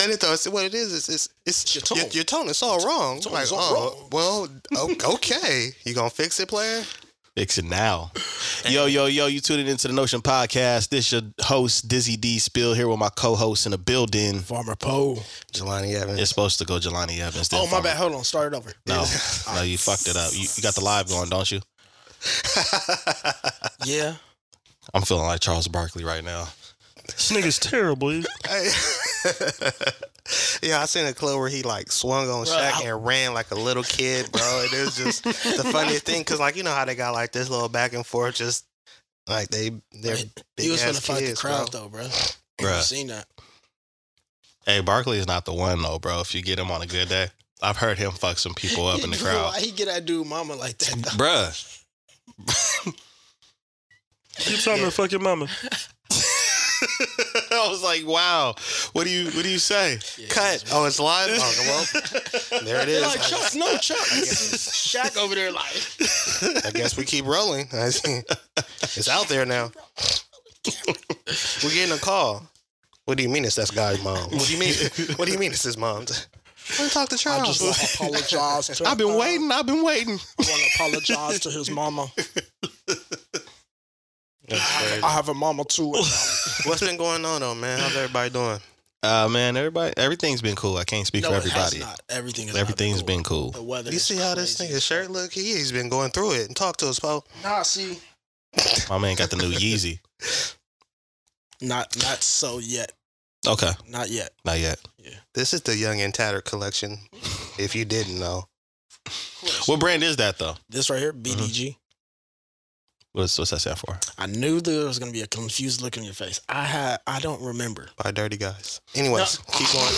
And it though, it's what it is. It's it's, it's Your your, tone. your, tone is all wrong. Tone like, all oh, wrong. well, okay, you gonna fix it, player? Fix it now. Yo, yo, yo, you tuning into the Notion Podcast. This your host, Dizzy D Spill, here with my co-host in the building. Farmer Poe. Jelani Evans. It's supposed to go Jelani Evans. Oh, my Farmer- bad. Hold on. Start it over. No, no, you fucked it up. You, you got the live going, don't you? Yeah. I'm feeling like Charles Barkley right now. This nigga's terrible. Hey. yeah, I seen a clip where he like swung on Bro, Shaq I- and ran like a little kid, bro. And it was just the funniest thing because, like, you know how they got like this little back and forth, just like they they're big ass he was ass finna fight the crowd, bro. though, bro. Bruh. You seen that? Hey, Barkley is not the one though, bro. If you get him on a good day, I've heard him fuck some people up in the crowd, Why he get that dude mama like that? though? bruh. Keep talking to fuck your mama. I was like, wow. What do you what do you say? Yeah, Cut. Oh, it's live. Oh, well, there it is. Like, Chuck, no, Chuck. Shaq over there like, I guess we keep rolling. it's out there now. We're getting a call. What do you mean it's that guy's mom? What do you mean? What do you mean it's his mom? Let talk to I Charles. just want to apologize I've been uh, waiting, I've been waiting. I want to apologize to his mama. That's crazy. I have a mama too. What's been going on though, man? How's everybody doing? Uh man, everybody everything's been cool. I can't speak no, for it has everybody. not. Everything is Everything's not been cool. cool. The weather. You is see how this crazy nigga's shirt look? He, he's been going through it. And talk to us, Poe. fuck. Nah, see, My man got the new Yeezy. not not so yet. Okay, Not yet. not yet. Yeah. This is the Young and Tattered collection. If you didn't know, What brand is that though? This right here, BDG. What's what's that stand for? I knew there was gonna be a confused look on your face. I had. I don't remember. by Dirty Guys. Anyways, No. keep going.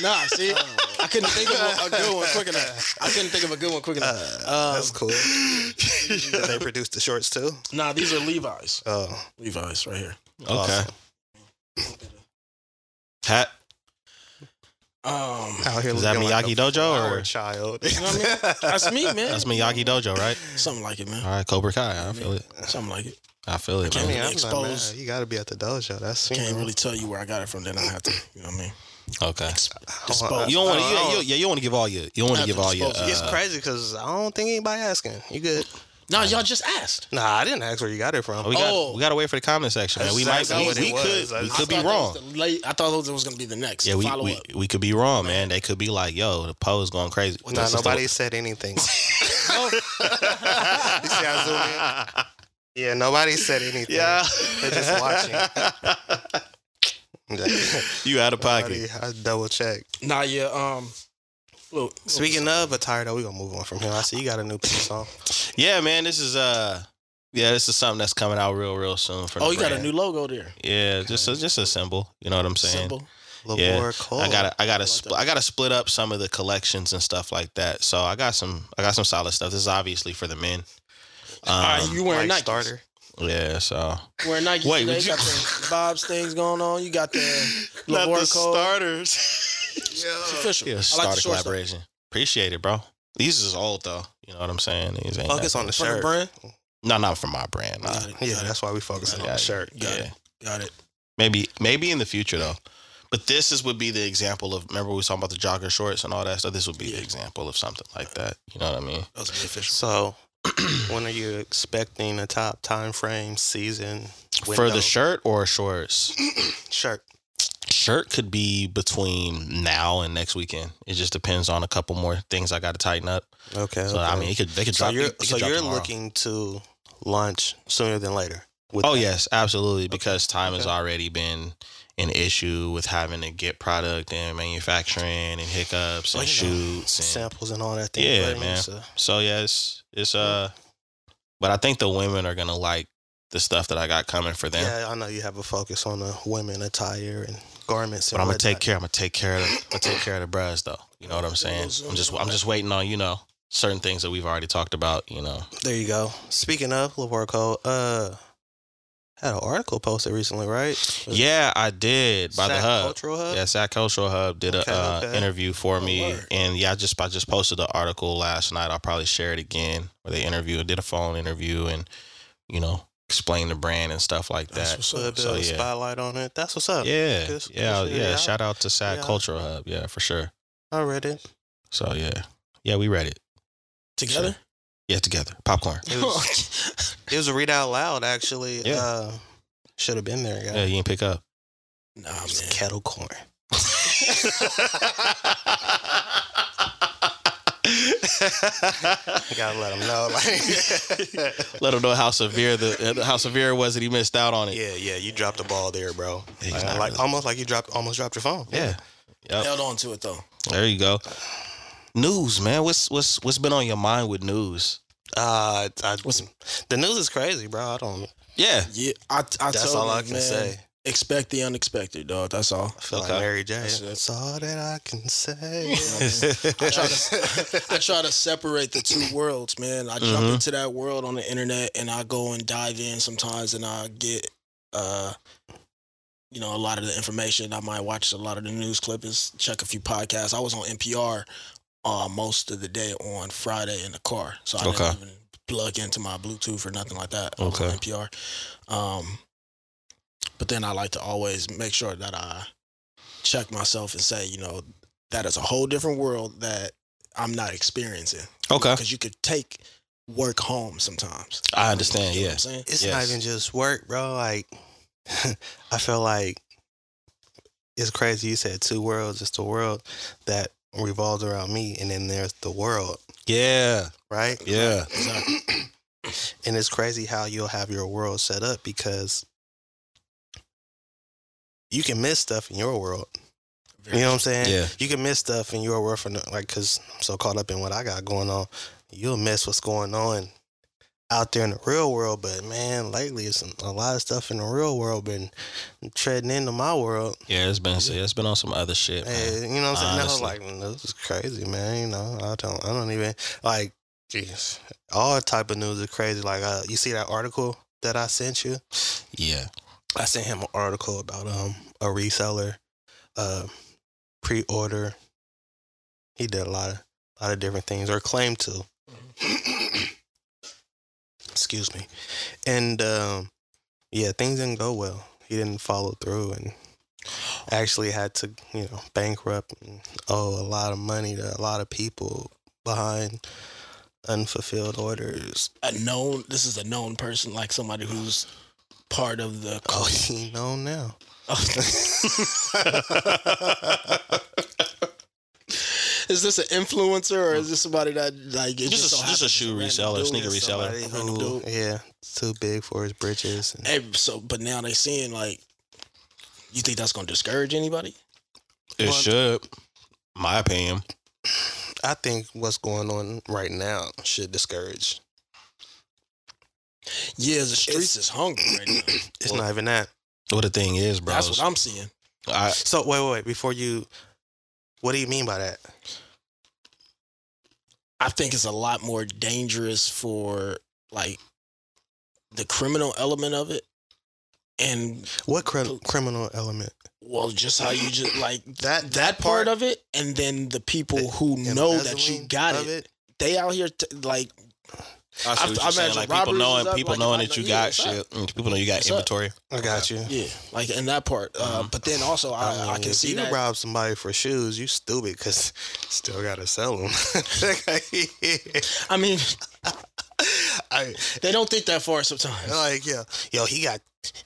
Nah, see, I couldn't think of a, a good one quick enough. I couldn't think of a good one quick enough. Uh, Um, that's cool. Did they produce the shorts too? Nah, these are Levi's. Oh, Levi's right here. Okay. Awesome. Hat. Um, out here Is that looking like Miyagi a Dojo or- flower child? You know what I mean? That's me, man. That's Miyagi Dojo, right? something like it, man. All right, Cobra Kai. I feel it. Something like it. I feel it. I I Man. mean, Really I'm not mad. exposed. You got to be at the dojo. That's you Can't know. really tell you where I got it from. Then I have to, you know what I mean? Okay. Dispose. You don't want to. I You, you, yeah, you don't want to give all your. You don't want to give all your. dispose. It's uh, crazy because I don't think anybody asking. You good? No, y'all just asked. Nah, I didn't ask where you got it from. We got. Oh. We got to wait for the comment section, man. We might. Exactly We, what we could. We could be wrong. late, I thought that was gonna be the next. Yeah, we, follow we, up. we could be wrong, man. They could be like, "Yo, the Poe's going crazy." Nah, This is the- nobody said anything. you see how I zoom in? Yeah, nobody said anything. Yeah, They're just watching. you out of Nobody, pocket. I double check. Nah, yeah. Um, look. Speaking of attire, though, we gonna move on from here. I see you got a new piece on. Yeah, man. This is uh, yeah, this is something that's coming out real, real soon. For oh, the you got a new logo there. Yeah, just a, just a symbol. You know what I'm saying? Symbol. Yeah, Lavor Cole. I gotta I gotta like spl- I gotta split up some of the collections and stuff like that. So I got some I got some solid stuff. This is obviously for the men. Um, All right, you wearing like Nike? starter. yeah, so Wearing Nike Wait, today. would you- got the Bob's things going on. You got the not Labor the code. starters. It's official. yeah, I like starter the short stuff. collaboration. Appreciate it, bro. These is old though. You know what I'm saying? These ain't Focus that- on the shirt. brand. No, not from my brand. Nah. Got it. Yeah, that's why we focusing on Yeah, the shirt. Got yeah. it. Got it. Maybe maybe in the future though. But this is would be the example of remember we was talking about the jogger shorts and all that stuff. This would be the example of something like that. You know what I mean? That was official. So, when are you expecting a top time frame season For the shirt or shorts? shirt? Shirt could be between now and next weekend. It just depends on a couple more things I got to tighten up. Okay. So I mean, it could they could so drop. you're could so drop you're tomorrow. looking to launch sooner than later. Oh that. yes, absolutely. Because time has already been an issue with having to get product and manufacturing and hiccups Well, and know, shoots. And, samples and all that. Thing, Yeah, right? man. So, so yeah, it's it's uh, but I think the women are gonna like the stuff that I got coming for them. yeah, I know you have a focus on the women attire and garments. But I'm gonna take care. I'm gonna take care of. The, I'm gonna take care of the bras though. You know what I'm saying? I'm just I'm just waiting on you know certain things that we've already talked about. You know. There you go. Speaking of Lavor Cole, uh, had an article posted recently, right? Was Yeah, I did by the hub. Cultural Hub. Yeah, Sac Cultural Hub did a Okay, uh, okay. interview for me, word. and yeah, I just I just posted the article last night. I'll probably share it again where they interviewed, did a phone interview, and you know explain the brand and stuff like That's that. what's up. So, yeah. spotlight on it. That's what's up. Yeah, yeah, yeah. Yeah. Shout out to Sac Yeah. Cultural Hub. Yeah, for sure. I read it. So yeah, yeah, we read it. Together? Yeah, together. Popcorn. It was, it was a read out loud, actually. Yeah. Uh, should have been there, guys. Yeah, you didn't pick up. nah, It's man. kettle corn. Gotta let him know. Like, Let him know how severe the uh, how severe it was that he missed out on it. yeah, yeah, you dropped the ball there, bro. He's Like, not like- really- almost like you dropped, almost dropped your phone. Yeah. Yep. Held on to it though. There you go. News, man. What's what's what's been on your mind with news? Uh, I, What's- the news is crazy, bro. I don't. Yeah. Yeah, I, I That's told all I can man, say. Expect the unexpected, dog. That's all. I feel Okay. like Mary J. That's That's, all that I can say. I try to I try to separate the two worlds, man. I jump Mhm. into that world on the internet and I go and dive in sometimes and I get uh you know, a lot of the information. I might watch a lot of the news clippings, check a few podcasts. I was on NPR uh most of the day on Friday in the car. So I Okay. didn't even plug into my Bluetooth or nothing like that. I on Okay. NPR. Um but then I like to always make sure that I check myself and say, you know, that is a whole different world that I'm not experiencing. Okay. Because you could take work home sometimes. I understand. You know Yeah. I'm saying? It's Yes. not even just work, bro. Like, I feel like it's crazy. You said two worlds. It's the world that revolves around me, and then there's the world, Yeah. right? Yeah. Exactly. and it's crazy how you'll have your world set up because you can miss stuff in your world. You know what I'm saying? Yeah. You can miss stuff in your world for like because I'm so caught up in what I got going on. You'll miss what's going on out there in the real world. But man, lately it's a lot of stuff in the real world been treading into my world. Yeah. It's been it's been on some other shit. Hey, you know what I'm saying? Honestly. Now, like this is crazy, man. You know, I don't, I don't even like. Jeez, all type of news is crazy. Like, uh, you see that article that I sent you? Yeah. I sent him an article about um a reseller, uh, pre-order. He did a lot of lot of different things or claimed to. Excuse me, and um, yeah, things didn't go well. He didn't follow through and actually had to you know bankrupt and owe a lot of money to a lot of people behind unfulfilled orders. A known this is a known person, like somebody who's part of the Oh, you know now. Is this an influencer or is this somebody that like it Just a- so just a shoe reseller, sneaker reseller. somebody Somebody who- who, yeah, too big for his britches. And Hey, so but now they seeing like you think that's gonna discourage anybody? It Well- should. My opinion. I think what's going on right now should discourage. Yeah, the It's- streets is hungry right now. It's Well, not even that. What the thing is, bro. That's what I'm seeing. I, So wait, wait, wait. Before you, what do you mean by that? I think it's a lot more dangerous for like the criminal element of it, and What cri- criminal element? well, just how you just like That that part of it, and then the people who know that you got of it, they out here t- like I, see I- what I you're saying. imagine Like people knowing, is up, people like, knowing if I that you know- got shit. Mm, People know you got What's up? inventory. I got you. yeah, like in that part. Uh, Mhm. But then also, I, I, mean, can if see you that. rob somebody for shoes, you stupid because still gotta sell them. I mean, I they don't think that far sometimes. like yo, yo, he got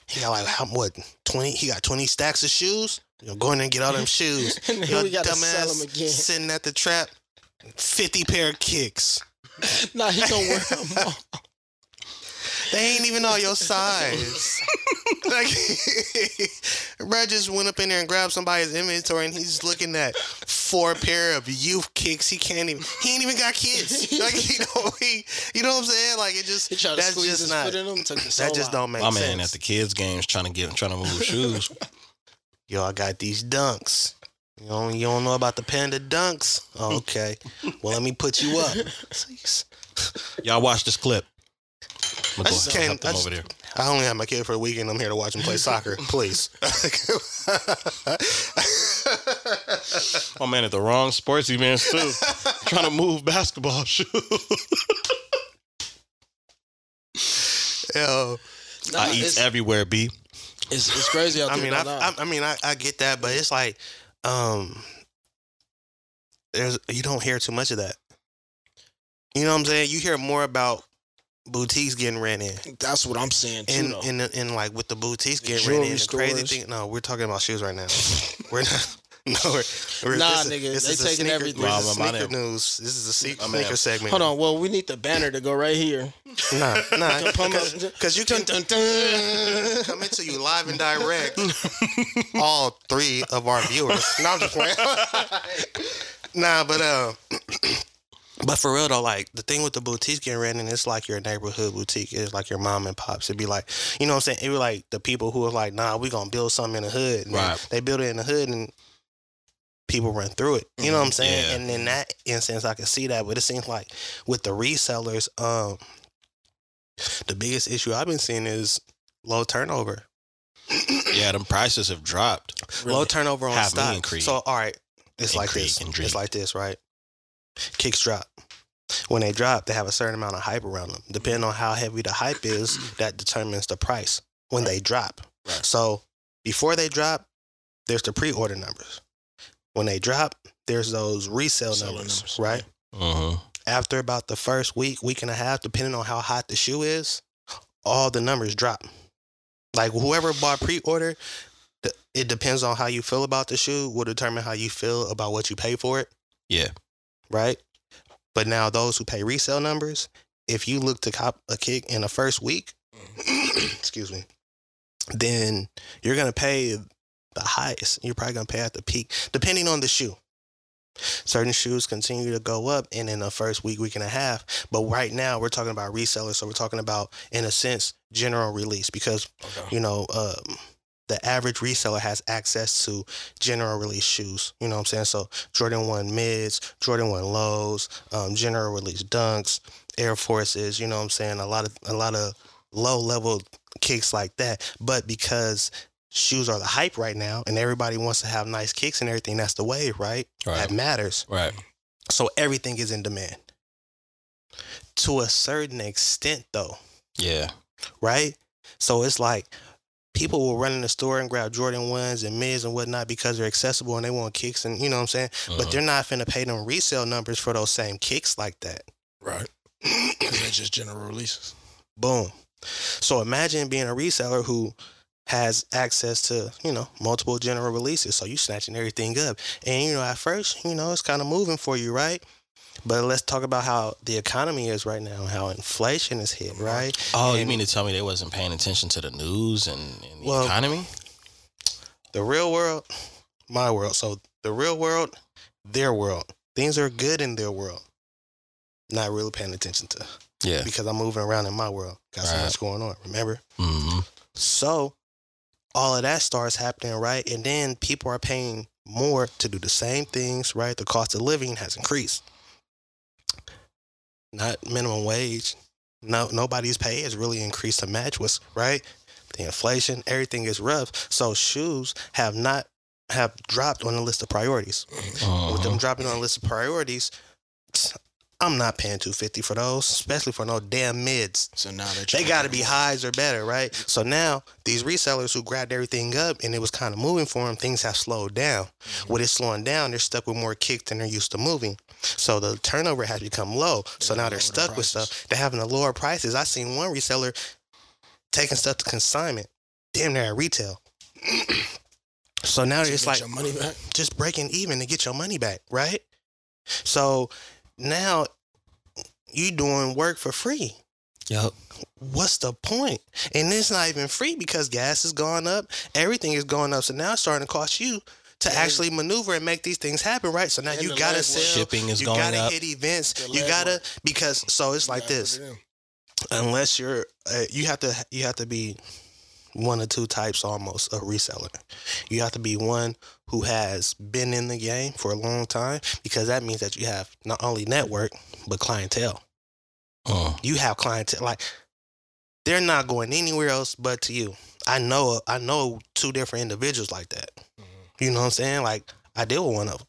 he got like how what twenty? He got twenty stacks of shoes. You know, go in there and get all them shoes. and then Your we gotta sell dumbass them again. sitting at the trap, fifty pair of kicks. nah, he gonna wear them all. They ain't even all your size. like, bro just went up in there and grabbed somebody's inventory, and he's looking at four pair of youth kicks. He can't even. He ain't even got kids. Like you know, he, you know what I'm saying? Like it just. He tried to that's squeeze just his not. foot in them. Took That just don't make My sense. My man at the kids games trying to get trying to move shoes. Yo, I got these dunks. You don't, you don't know about the panda dunks? Oh, okay. well, let me put you up. Y'all watch this clip. I'm I gonna just can't- I just- over there. I only have my kid for a weekend. I'm here to watch him play soccer. Please. oh man at the wrong sports events too, trying to move basketball shoes. Yo, Nah, I eat everywhere, B. it's, it's crazy out I mean, I. I, I mean, I, I get that, but it's like, um, there's you don't hear too much of that. You know what I'm saying? You hear more about boutiques getting ran in, That's what I'm saying too. and and and like with the boutiques The getting ran in. The crazy thing, no, we're talking about shoes right now. we're not. No, we're, we're Nah, this nigga, this they taking sneaker, everything. This is Nah, sneaker man. news. This is a se- My man. sneaker segment. Hold on. Well, we need the banner to go right here. Nah, nah, because you can Dun, dun, dun. coming to you live and direct. all three of our viewers. No, I'm just playing. nah, but uh, but for real though, like the thing with the boutiques getting ran in, it's like your neighborhood boutique. It's like your mom and pops. It'd be like, you know what I'm saying? It'd be like the people who are like, nah, we gonna build something in the hood. And Right. They build it in the hood and people run through it. You know what I'm saying? Yeah. And in that instance, I can see that. But it seems like with the resellers, um, the biggest issue I've been seeing is low turnover. Yeah, them prices have dropped. Low turnover on Have stock. So all right, it's And like Creed this. It's like this, right? Kicks drop. When they drop, they have a certain amount of hype around them. Depending on how heavy the hype is, that determines the price when they drop. Right. So before they drop, there's the pre-order numbers. When they drop, there's those resale Seller numbers, numbers, right? Mm-hmm. After about the first week, week and a half, depending on how hot the shoe is, all the numbers drop. Like whoever bought pre-order, it depends on how you feel about the shoe will determine how you feel about what you pay for it, Yeah. right? But now those who pay resale numbers, if you look to cop a kick in the first week, excuse me, then you're gonna pay the highest. You're probably gonna pay at the peak, depending on the shoe. Certain shoes continue to go up and in the first week, week and a half. But right now we're talking about resellers, so we're talking about, in a sense, general release because Okay. you know, um, the average reseller has access to general release shoes. You know what I'm saying? So Jordan 1 mids, Jordan 1 lows, um, general release dunks, Air Forces, you know what I'm saying? A lot of a lot of low level kicks like that. But because shoes are the hype right now and everybody wants to have nice kicks and everything, that's the wave, right? right. That matters. Right. So everything is in demand. To a certain extent though Yeah. right? So it's like people will run in the store and grab Jordan ones and mids and whatnot because they're accessible and they want kicks and you know what I'm saying. But Mhm. they're not finna pay them resale numbers for those same kicks like that. Right. Because they're just general releases. Boom. So imagine being a reseller who has access to you know multiple general releases. So you snatching everything up, and you know at first you know it's kind of moving for you, right? But let's talk about how the economy is right now, how inflation is hit, right? Oh, you mean to tell me they wasn't paying attention to the news and, and the Well- economy? the real world, my world. So the real world, their world. Things are good in their world. Not really paying attention to Yeah. because I'm moving around in my world. Got so Right. much going on. Remember? Mm-hmm. So all of that starts happening, right? And then people are paying more to do the same things, right? The cost of living has increased. Not minimum wage. No, nobody's pay has really increased to match what's right. The inflation, everything is rough. So shoes have not have dropped on the list of priorities. With them uh-huh. dropping on the list of priorities, I'm not paying two fifty for those, especially for no damn mids. So now they're They got to be highs or better, right? So now these resellers who grabbed everything up and it was kind of moving for them, things have slowed down. Mm-hmm. With it slowing down, they're stuck with more kick than they're used to moving. So the turnover has become low. So now they're the stuck with stuff. They're having the lower prices. I seen one reseller taking stuff to consignment, damn near at retail. so now it's get like your money back. just breaking even to get your money back, right? So now you doing work for free Yep. what's the point? And it's not even free because gas has gone up, everything is going up. So now it's starting to cost you to And- actually maneuver and make these things happen, right? So now you gotta leg sell. Shipping is you going gotta up. hit events, you gotta work. because so it's like this. it. Unless you're, uh, you have to, you have to be one or two types almost of reseller. You have to be one who has been in the game for a long time because that means that you have not only network but clientele Mm. you have clientele like they're not going anywhere else but to you. I know I know two different individuals like that. You know what I'm saying? Like I deal with one of them.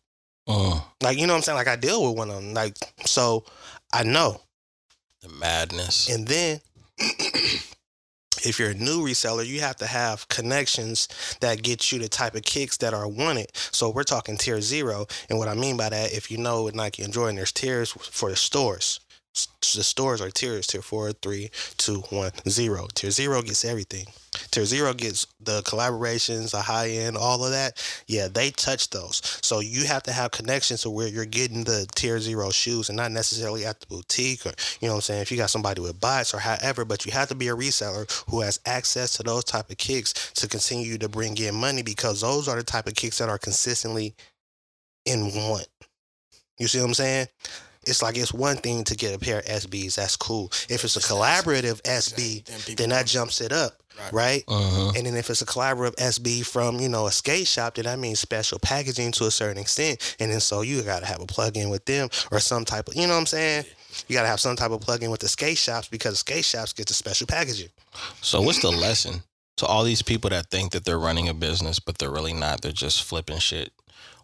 Mm. Like you know what I'm saying? Like I deal with one of them. Like so I know. The madness. And then if you're a new reseller, you have to have connections that get you the type of kicks that are wanted. So we're talking tier zero. And what I mean by that, if you know with Nike and Jordan, there's tiers for the stores. The stores are tiers tier four, three, two, one, zero. Tier zero gets everything. Tier zero gets the collaborations, the high end, all of that. Yeah, they touch those. So you have to have connections to where you're getting the tier zero shoes and not necessarily at the boutique or, you know what I'm saying, if you got somebody with bots or however, but you have to be a reseller who has access to those type of kicks to continue to bring in money because those are the type of kicks that are consistently in want. You see what I'm saying? It's like it's one thing to get a pair of SBs, that's cool. If it's a collaborative SB, Then then that jumps it up, Right. right? Uh-huh. And then if it's a collaborative SB from, you know, a skate shop, then that means special packaging to a certain extent. And then so you gotta have a plug-in with them or some type of you know what I'm saying? You gotta have some type of plug-in with the skate shops because skate shops get the special packaging. So what's the lesson to all these people that think that they're running a business, but they're really not? They're just flipping shit.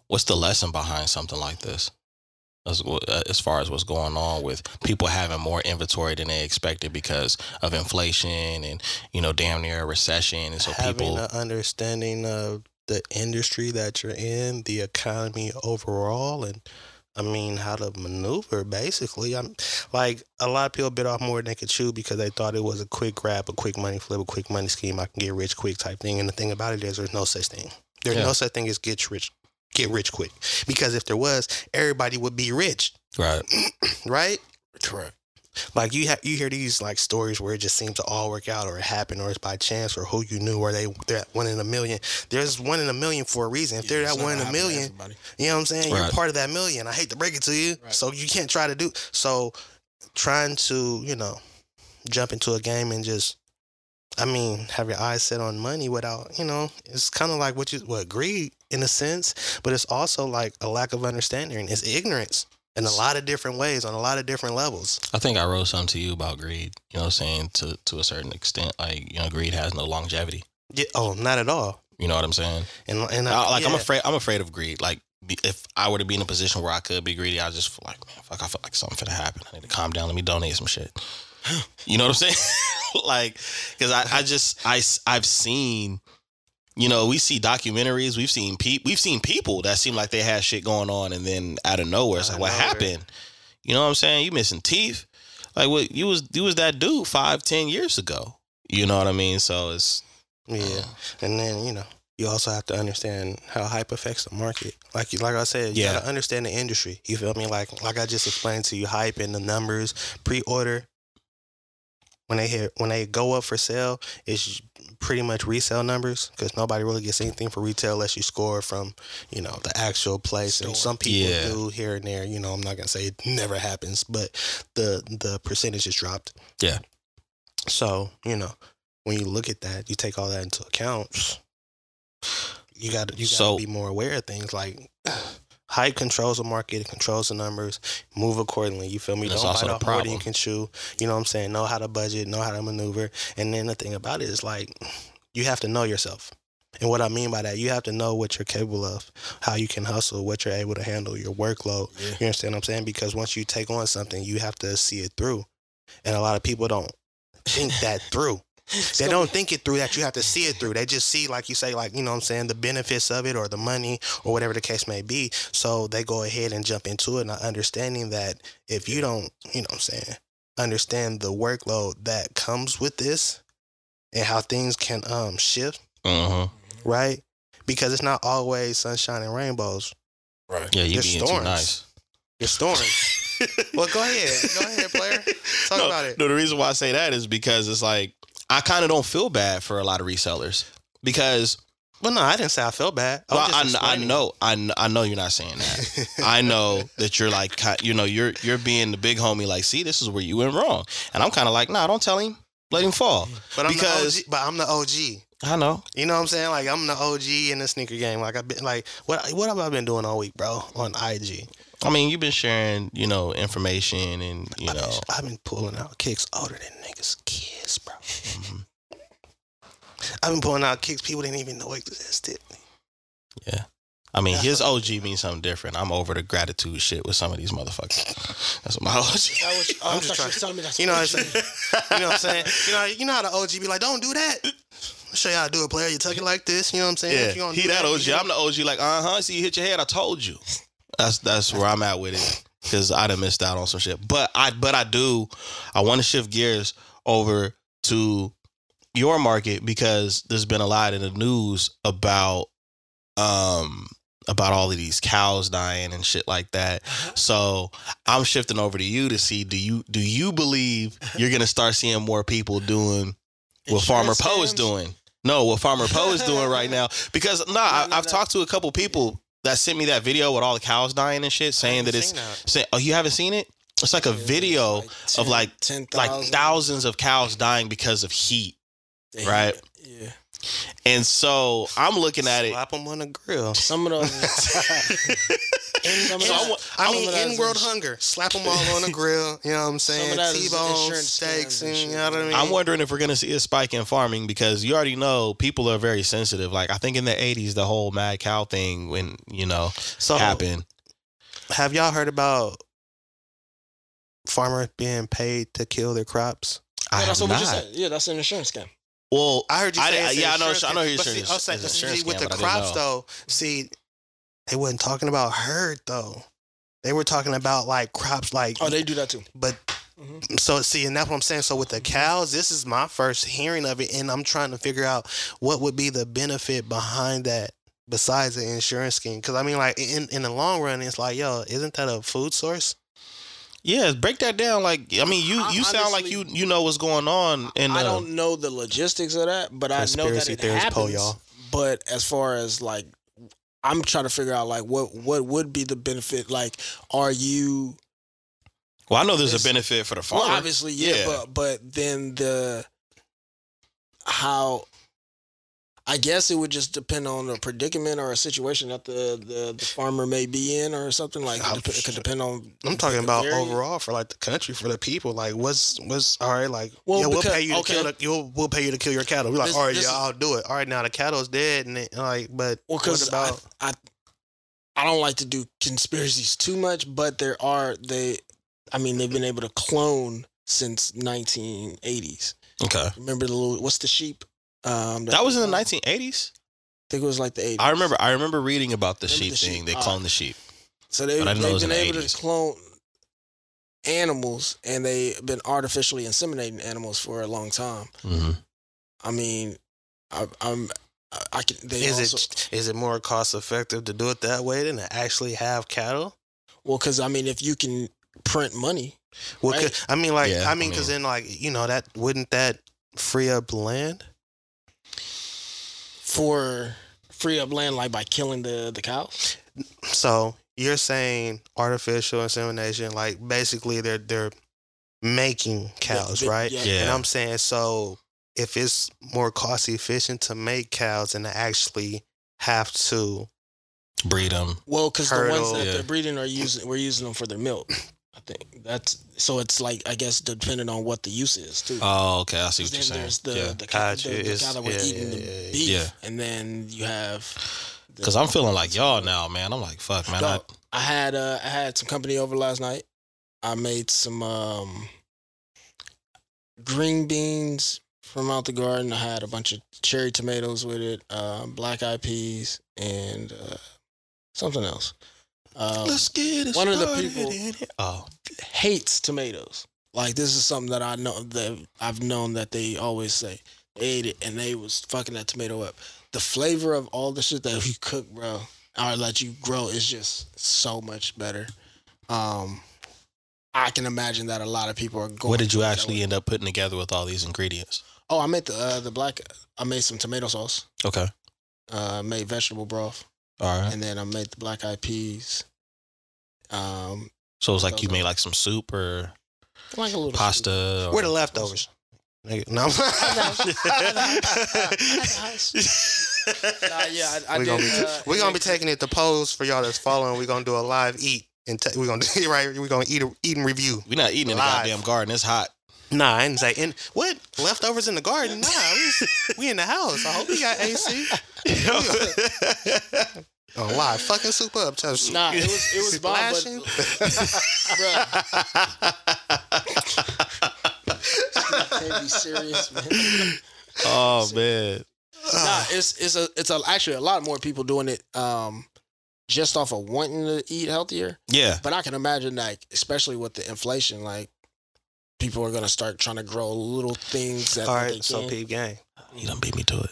What's the lesson behind something like this? As, uh, as far as what's going on with people having more inventory than they expected because of inflation and you know damn near a recession, and so Having people an understanding of the industry that you're in, the economy overall, and I mean how to maneuver. Basically, I'm like a lot of people bit off more than they could chew because they thought it was a quick grab, a quick money flip, a quick money scheme. I can get rich quick type thing. And the thing about it is, there's no such thing. There's Yeah. no such thing as get rich, get rich quick. Because if there was, everybody would be rich, right. right? Correct. Like you have you hear these like stories where it just seems to all work out or it happened or it's by chance or who you knew or they they're one in a million. There's one in a million for a reason. If they're that one in a gonna happen to million, you know what I'm saying? You're part of that million. I hate to break it to you. Right. So you can't try to do so trying to, you know, jump into a game and just I mean, have your eyes set on money without, you know, it's kind of like what you what greed in a sense, but it's also like a lack of understanding. It's ignorance in a lot of different ways on a lot of different levels. I think I wrote something to you about greed. You know, what I'm saying to to a certain extent, like you know, greed has no longevity. Yeah, oh, not at all. You know what I'm saying? And and I- like I'm afraid. I'm afraid of greed. Like if I were to be in a position where I could be greedy, I just feel like man, fuck. I feel like something finna happen. I need to calm down. Let me donate some shit. You know what I'm saying? like, because I, I just I I've seen. You know, we see documentaries. We've seen pe- We've seen people that seem like they had shit going on, and then out of nowhere, it's like, what nowhere. happened? You know what I'm saying? You missing teeth? Like, what? You was you was that dude five, ten years ago. You know what I mean? So it's Yeah, uh, and then you know you also have to understand how hype affects the market. Like you, like I said, you Yeah. gotta understand the industry. You feel me? Like like I just explained to you, hype and the numbers, pre-order. When they hit, when they go up for sale, it's pretty much resale numbers because nobody really gets anything for retail unless you score from, you know, the actual place. And some people Yeah. do here and there. You know, I'm not gonna say it never happens, but the the percentage is dropped. Yeah. So you know, when you look at that, you take all that into account. You got you got to So- be more aware of things like hype controls the market, it controls the numbers. Move accordingly. You feel me? That's Don't also bite off more than you can chew. You know what I'm saying? Know how to budget, know how to maneuver, and then the thing about it is like you have to know yourself. And what I mean by that, you have to know what you're capable of, how you can hustle, what you're able to handle, your workload. Yeah. You understand what I'm saying? Because once you take on something, you have to see it through. And a lot of people don't think that through. They don't think it through that you have to see it through. They just see, like you say, like, you know what I'm saying, the benefits of it or the money or whatever the case may be. So they go ahead and jump into it, not understanding that if you don't, you know what I'm saying, understand the workload that comes with this and how things can um shift, uh right? Because it's not always sunshine and rainbows. Right. yeah, you There's being too storms. nice. There's storms. well, go ahead. Go ahead, player. Talk no, about it. No, the reason why I say that is because it's like I kind of don't feel bad for a lot of resellers because Well, no, I didn't say I felt bad. I, well, I, I know I, I know you're not saying that. I know that you're like you know you're you're being the big homie like see this is where you went wrong and I'm kind of like nah don't tell him let him fall but I'm because- the OG, but I'm the OG. I know You know what I'm saying? Like I'm the OG in the sneaker game. Like I've been like what what have I been doing all week, bro? On IG. I mean you've been sharing you know information and you I've been, know I've been pulling out kicks older than niggas kids, bro. Mm-hmm. I've been pulling out kicks people didn't even know existed. yeah I mean his OG means something different I'm over the gratitude shit with some of these motherfuckers that's what my OG That was, oh, I'm I just trying- were telling me that's You know what I'm saying? You know what I'm saying? You know, you know how the OG be like, don't do that. I'll show you how to do it, player. You tuck it like this. You know what I'm saying? If you Yeah, he that you OG. I'm the OG. Like, uh huh. See, you hit your head. I told you. That's that's where I'm at with it because I'd have missed out on some shit. But I but I do. I want to shift gears over to your market because there's been a lot in the news about um about all of these cows dying and shit like that. So I'm shifting over to you to see do you do you believe you're gonna start seeing more people doing what Farmer Poe is doing? No, what Farmer Poe is doing right now. Because nah, I, no, I've no. talked to a couple people that sent me that video with all the cows dying and shit, saying that it's that. say, oh you haven't seen it? It's like a video of like ten like thousands of cows dying because of heat, right? Yeah. And so I'm looking at it. Slap them on the grill. Some of those. some of So I those- wa- I mean, in world ins- hunger. Slap them all on the grill. You know what I'm saying? of T-bone steaks and and you know what I mean. I'm wondering if we're gonna see a spike in farming because you already know people are very sensitive. Like I think in the '80s, the whole mad cow thing when you know so happened. have y'all heard about farmers being paid to kill their crops? I Yeah, that's have what we just not. said. Yeah, that's an insurance scam. Well, I heard you I- say I- it's an yeah, I know- I know scam. you're But see, I'll say, oh, see, with scam, the but I didn't crops though. See, they wasn't talking about herd though. They were talking about like crops, like Oh, they do that too. but Mhm. so see, and that's what I'm saying. So with the cows, this is my first hearing of it, and I'm trying to figure out what would be the benefit behind that besides the insurance scheme. Because I mean, like in in the long run, it's like, yo, isn't that a food source? yeah, break that down. Like I mean, you I- you sound like you you know what's going on. And I don't know the logistics of that, but I know that Conspiracy it theorist happens. poll, y'all. But as far as like, I'm trying to figure out like what what would be the benefit. Like, are you Well, I know there's a benefit for the well? Obviously, yeah, Yeah. But but then the how. I guess it would just depend on a predicament or a situation that the, the, the farmer may be in or something like it, dep- it could depend on. I'm talking about very- overall for like the country for the people. Like, what's what's all right? Like, Well, yeah, we'll because- pay you to okay. kill. The, you'll, we'll pay you to kill your cattle. We're like, This- all right, this yeah, I'll do it. All right, now the cattle's dead, and it, like, but Well, what because I. I I don't like to do conspiracies too much, but there are they. I mean, they've been able to clone since 1980s. okay, Remember the little what's the sheep? Um, that was in the 1980s. I think it was like the 80s. I remember. I remember reading about the Remember sheep the thing. sheep? They Uh, cloned the sheep. So they, But I didn't know it they've been the able 80s. to clone animals, and they've been artificially inseminating animals for a long time. hmm I mean, I, I'm. I, I can. They Is also, it is it more cost effective to do it that way than to actually have cattle? well? Because I mean, if you can print money, Well, Right. 'cause- I mean, like, Yeah, I I mean, because mean- then, like, you know, that wouldn't that free up land? For free up land like by killing the the cows. So you're saying artificial insemination, like basically they're they're making cows, Yeah, right? yeah. Yeah. And I'm saying so if it's more cost efficient to make cows than to actually have to Breed them. Well, because the ones that Yeah. they're breeding are using, we're using them for their milk. I think that's so. It's like I guess depending on what the use is too. Oh, okay. I see what you're then saying. there's the yeah. the, cow, the, the It's- cow that was yeah, eating yeah, the beef, yeah. and then you have. Because I'm feeling like y'all now, man. I'm like, fuck, man. I, I had uh, I had some company over last night. I made some um, green beans from out the garden. I had a bunch of cherry tomatoes with it, uh, black eyed peas, and uh, something else. Um, Let's get it one of the people- in. Oh, hates tomatoes. Like this is something that I know that I've known that they always say they ate it and they was fucking that tomato up. The flavor of all the shit that we cook, bro, or let you grow is just so much better. Um, I can imagine that a lot of people are going. what did you actually end up putting together with all these ingredients? Oh, I made the uh, the black. I made some tomato sauce. Okay. Uh, I made vegetable broth, All right. and then I made the black eyed peas. Um, So it's like you made like some soup or like a little pasta. Or, where the leftovers. Nigga, No, Nah, yeah, I, I we're did. gonna be uh, we're gonna be taking it to pose for y'all that's following. We're gonna do a live eat and ta- we're gonna do right. We're gonna eat a, eat and review. We're not eating in the goddamn garden. It's hot. Nah, I didn't say in what leftovers in the garden. Nah, we, we in the house. I hope we got AC. Oh, live fucking soup up. Just Nah, it was it was bomb, splashing. but bruh, Can't be serious, man. oh man. Nah, it's it's a it's a, actually a lot more people doing it um just off of wanting to eat healthier. Yeah. But I can imagine like especially with the inflation, like people are gonna start trying to grow little things that All they right, so peep gang. You done beat me to it.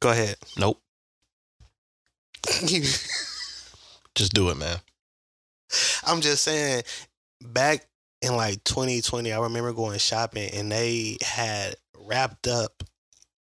Go ahead. Nope. Just do it, man. I'm just saying, back in like 2020, I remember going shopping and they had wrapped up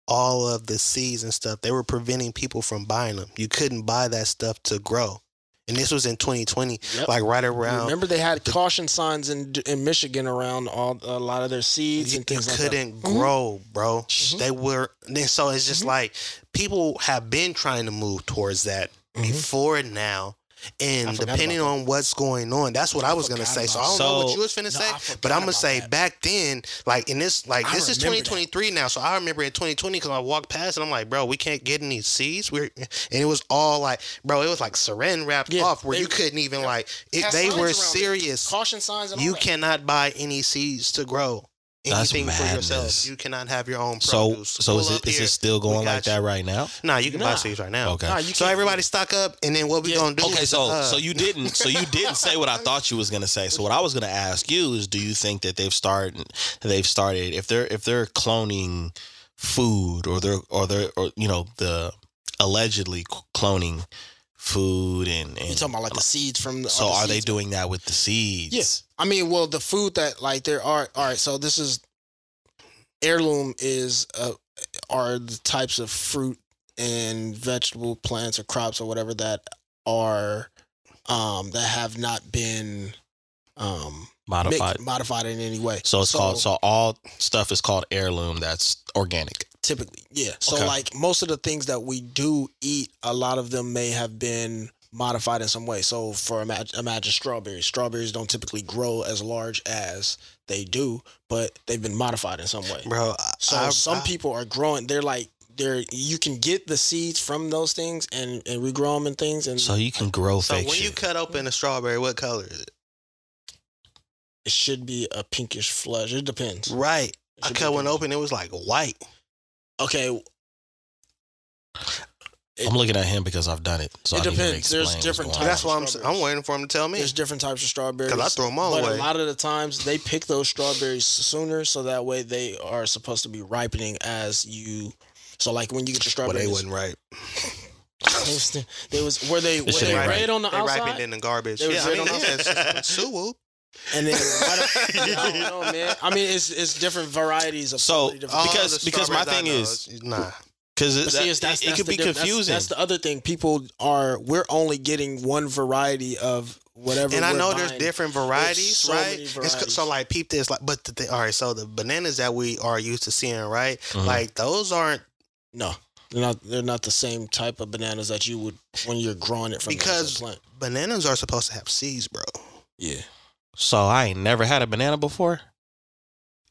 all of the seeds and stuff. They were preventing people from buying them. You couldn't buy that stuff to grow. And this was in 2020, Yep. like right around. Remember they had caution signs in in Michigan around all a lot of their seeds and things like that. couldn't Mhm. grow, bro. Mhm. They were, and so it's just Mhm. like people have been trying to move towards that Mhm. before now. I And depending on what's going on, that's what I, I was gonna say. So I don't know what you was finna No, say, but I'm gonna say that. back then, like in this, like I this is remember that. 2023 now. So I remember in 2020 because I walked past and I'm like, bro, we can't get any seeds. We're and it was all like, bro, it was like saran wrapped Yeah, off where they- you couldn't even like. It, they were around it. serious. Caution signs and all You that. cannot buy any seeds to grow That's anything for yourself. madness. You cannot have your own So produce. so is Pull it is here. it still going like you. that right now? Nah, you can buy seeds right now. Okay. Nah, So everybody stock up, and then what we Yeah. gonna do? Okay, is, so uh, so you didn't so you didn't say what I thought you was gonna say. So what I was gonna ask you is, do you think that they've started they've started if they're if they're cloning food or they're or they're or you know the allegedly cloning food and and You talking about like the seeds from the so all the are they doing that with the seeds? Yes. I mean, well, the food that like there are. All right, so this is heirloom is uh, are the types of fruit and vegetable plants or crops or whatever that are um that have not been um modified. mixed- modified in any way. so it's called so all stuff is called heirloom. That's organic. typically yeah so Okay. like most of the things that we do eat a lot of them may have been modified in some way so for imagine, imagine strawberries strawberries don't typically grow as large as they do but they've been modified in some way bro. So I- some I- people are growing they're like they're you can get the seeds from those things and and regrow them and things and So you can grow So fake when you cut open a strawberry, what color is it? it should be a pinkish flush. it depends Right. It I cut one open. It was like white. okay I'm looking at him because I've done it. So It I need to depends. There's explain what's different going types That's why I'm. strawberries. I'm waiting for him to tell me. There's different types of strawberries. Because I throw them all but away. a lot of the times they pick those strawberries sooner, so that way they are supposed to be ripening as you. So like when you get your strawberries. But they strawberries, wasn't right. they was, were they were they ain't red right. on the They outside? ripened in the garbage. They was Yeah, I red mean, on the yeah, it's- it's and then right on, I don't know, man. I mean, it's it's different varieties of So, totally different All Because- because my thing is- nah. Because But see, it's, that's, it, that's could be diff- confusing. That's, the other thing. People are we're only getting one variety of whatever. And I we're know there's different varieties, so right? many It's varieties. so like peep this, like, but the, thing- all right. So the bananas that we are used to seeing, right? Mhm. Like those aren't No, they're not. They're not the same type of bananas that you would when you're growing it from Because- the plant. bananas are supposed to have seeds, bro. Yeah, so I ain't never had a banana before.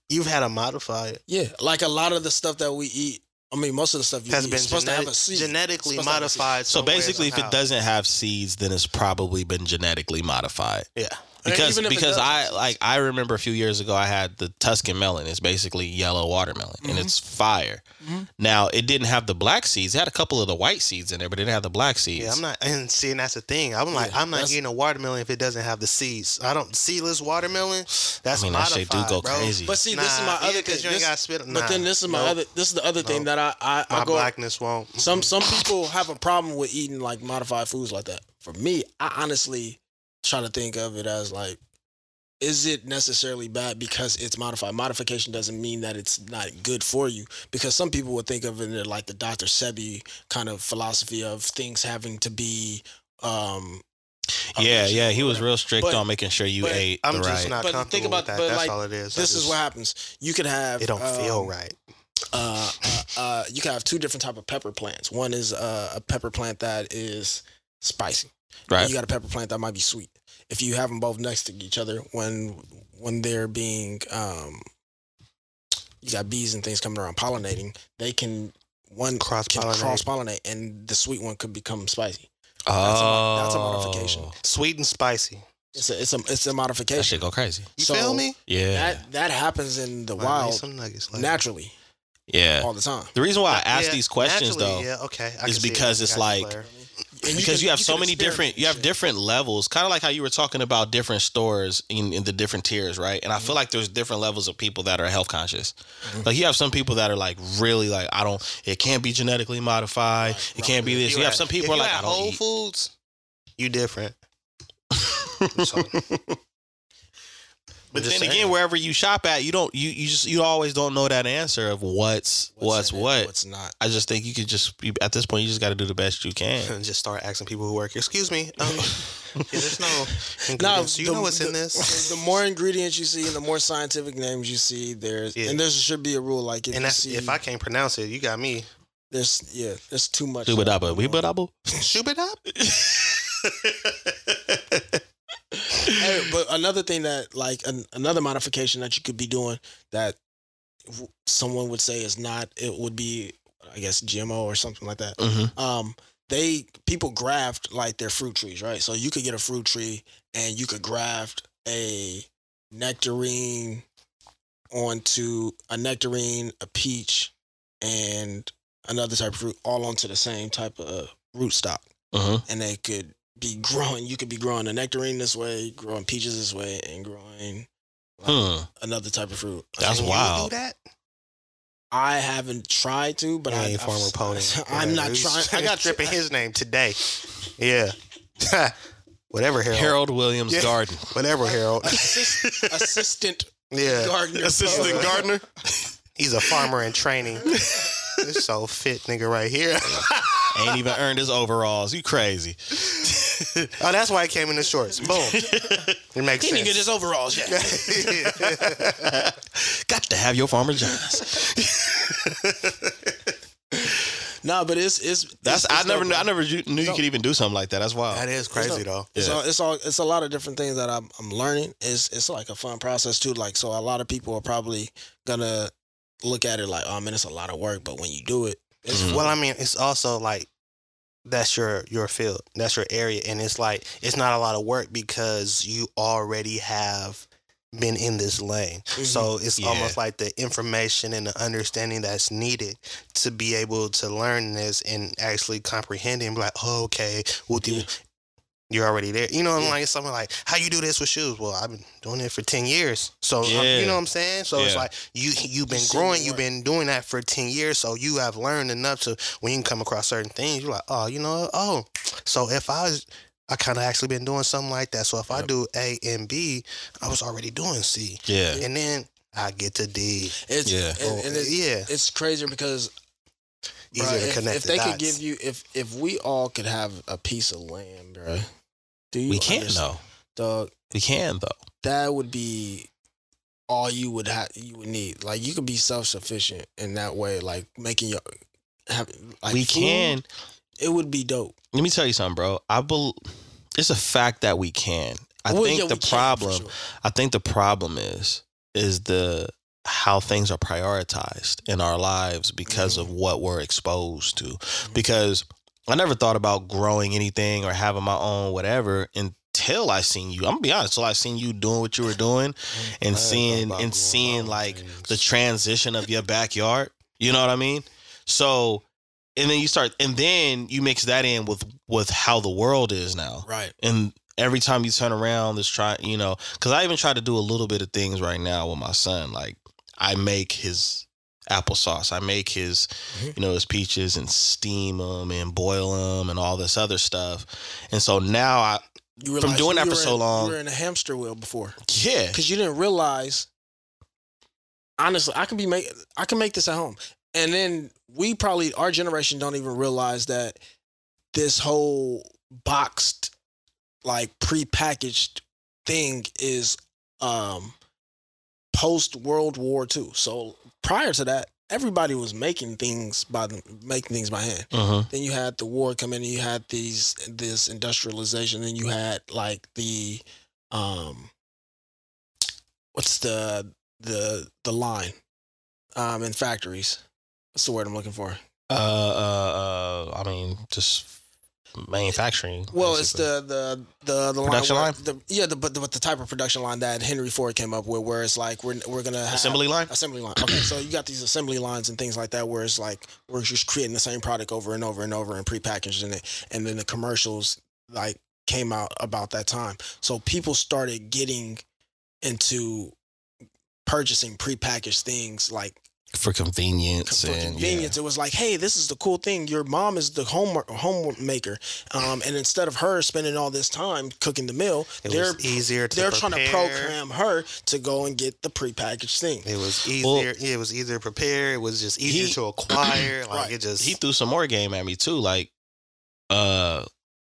You've had a modified. yeah. Like a lot of the stuff that we eat. I mean, most of the stuff you Has eat been is supposed to have a seed. genetically Supposed to have a seed. modified. So basically, if it doesn't have seeds, then it's probably been genetically modified. yeah. And Because even if because I like I remember a few years ago I had the Tuscan melon. It's basically yellow watermelon and Mhm. it's fire. Mhm. Now it didn't have the black seeds. It had a couple of the white seeds in there, but it didn't have the black seeds. Yeah, I'm not, and see, and that's the thing. I'm like, Yeah, I'm not eating a watermelon if it doesn't have the seeds. I don't seedless watermelon. That's I mean that shit do modified, go bro. crazy. But see, this is my yeah, other 'cause thing. you ain't This- got spit. but then this is my nope. other. This is the other thing that I I, My go. blackness won't. Some some people have a problem with eating like modified foods like that. For me, I honestly try to think of it as like, is it necessarily bad because it's modified? Modification doesn't mean that it's not good for you. Because some people would think of it like the Dr. Sebi kind of philosophy of things having to be. um yeah, yeah, he was real strict But- on making sure you but ate I'm the just right. not But comfortable think about- with that. but, That's like, all it is. I This is what happens. You could have. It don't feel um, right. uh, uh, uh, you can have two different type of pepper plants. One is uh, a pepper plant that is spicy. Right. You got a pepper plant that might be sweet. If you have them both next to each other, when when they're being, um, you got bees and things coming around pollinating, they can one Cross-pollinate. cross pollinate, and the sweet one could become spicy. oh, a- that's a modification. Sweet and spicy. It's a it's a it's a That modification. shit go crazy. You So, feel me? Yeah, That that happens in the Might wild some nuggets later. naturally yeah. all the time. The reason why I ask Yeah, these questions though yeah, okay, I is can see it. because it's Got you, like- player. And because can- you have so many different you have shit. different levels kind of like how you were talking about different stores in, in the different tiers right and i Mm-hmm. feel like there's different levels of people that are health conscious like you have some people that are like really like i don't it can't be genetically modified it can't be this If you have at- some people are you like at i don't Whole eat. Foods, you different. So- but then saying. again wherever you shop at you don't you you just you always don't know that answer of what's what's, in it, what what's not. i just think you could just be at this point you just got to do the best you can and just start asking people who work. Excuse me. Um, yeah, there's no No, ingredients. Do you the- know what's in this? The more ingredients you see, and the more scientific names you see, there's Yeah. and there should be a rule like if And you that's, see if I can't pronounce it, you got me. there's yeah there's too much. Doobadabba, weebadabba. Shubidab? Hey, but another thing that like an, another modification that you could be doing that w- someone would say is not it would be I guess GMO or something like that. Mhm. Um, they people graft like their fruit trees, right? So you could get a fruit tree and you could graft a nectarine onto a nectarine, a peach, and another type of fruit all onto the same type of root stock, Mhm. and they could be growing. You could be growing a nectarine this way, growing peaches this way, and growing like, Hmm. another type of fruit. That's Can you wild. do that? I haven't tried to, but But I, I ain't I've- farmer pony. I'm Yeah, not trying. I got stripping I- his name today. Yeah. Whatever, Harold. Harold Williams Yeah. Garden. Whatever, Harold. assist, assistant yeah. gardener. Assistant program. gardener. He's a farmer in training. this so fit nigga right here. Ain't even earned his overalls. You crazy. oh, that's why he came in the shorts. Boom. It makes He sense. didn't get his overalls yet. Got to have your Farmer John's. no, but it's it's That's it's, I it's never dope, knew, I never knew you could even do something like that. That's wild. that is crazy dope. though. It's Yeah. all, it's all it's a lot of different things that I'm I'm learning. It's it's like a fun process too. Like so, a lot of people are probably gonna look at it like, oh man, it's a lot of work. But when you do it, it's Mhm. Well, I mean, it's also like that's your your field, that's your area, and it's like it's not a lot of work because you already have been in this lane. Mm-hmm. So it's Yeah. almost like the information and the understanding that's needed to be able to learn this and actually comprehend it and be like, oh, okay, well, Yeah. You're already there. You know, I'm Yeah. like something like, how you do this with shoes? Well, I've been doing it for ten years. So um, Yeah. you know what I'm saying? So it's like you you've been growing, you've been doing that for ten years. So you have learned enough to when you can come across certain things, you're like, oh, you know, oh, so if I was. I kind of actually been doing something like that. So if I do A and B, I was already doing C, Yeah. and then I get to D. it's Yeah. and, and it's, yeah, it's crazy because to if, connect if the they dots. could give you if if we all could have a piece of land, bro. Do you We can understand? though. dog? We can though. that would be all you would have you would need. Like you could be self sufficient in that way, like making your have like we food, can. It would be dope. Let me tell you something, bro. I bel It's a fact that we can. I Well, think yeah, the we can, for problem. sure. I think the problem is is the how things are prioritized in our lives because Mm-hmm. of what we're exposed to. Because I never thought about growing anything or having my own whatever until I seen you. I'm gonna be honest, until I seen you doing what you were doing and seeing and seeing like things. the transition of your backyard. You know what I mean? So and then you start and then you mix that in with with how the world is now Right. and every time you turn around this try you know because i even try to do a little bit of things right now with my son like i make his applesauce i make his Mhm. you know his peaches and steam them and boil them and all this other stuff and so now i You From doing that for were so in- long- You were in a hamster wheel before yeah because you didn't realize. Honestly, I can be make I can make this at home, and then we probably our generation don't even realize that this whole boxed, like prepackaged thing is um post World War II. So prior to that, everybody was making things by them, making things by hand. hmm Then you had the war come in, and you had these this industrialization. Then you had like the um, what's the the the line um in factories? What's the word I'm looking for? uh uh uh i mean just manufacturing. Well, it's the the the the Production line, line? The, yeah, the but the, but the type of production line that Henry Ford came up with, where it's like we're we're gonna have assembly line. assembly line. Okay, so you got these assembly lines and things like that, where it's like we're just creating the same product over and over and over and prepackaging it, and then the commercials like came out about that time. So people started getting into purchasing prepackaged things like for convenience for and convenience. It was like, hey, this is the cool thing. Your mom is the home homemaker, um, and instead of her spending all this time cooking the meal, It they're was easier to they're prepare. trying to program her to go and get the prepackaged thing. It was easier. Well- yeah, it was easier to prepare. It was just easier He- to acquire. Like Right. it just. he threw some more game at me too, like uh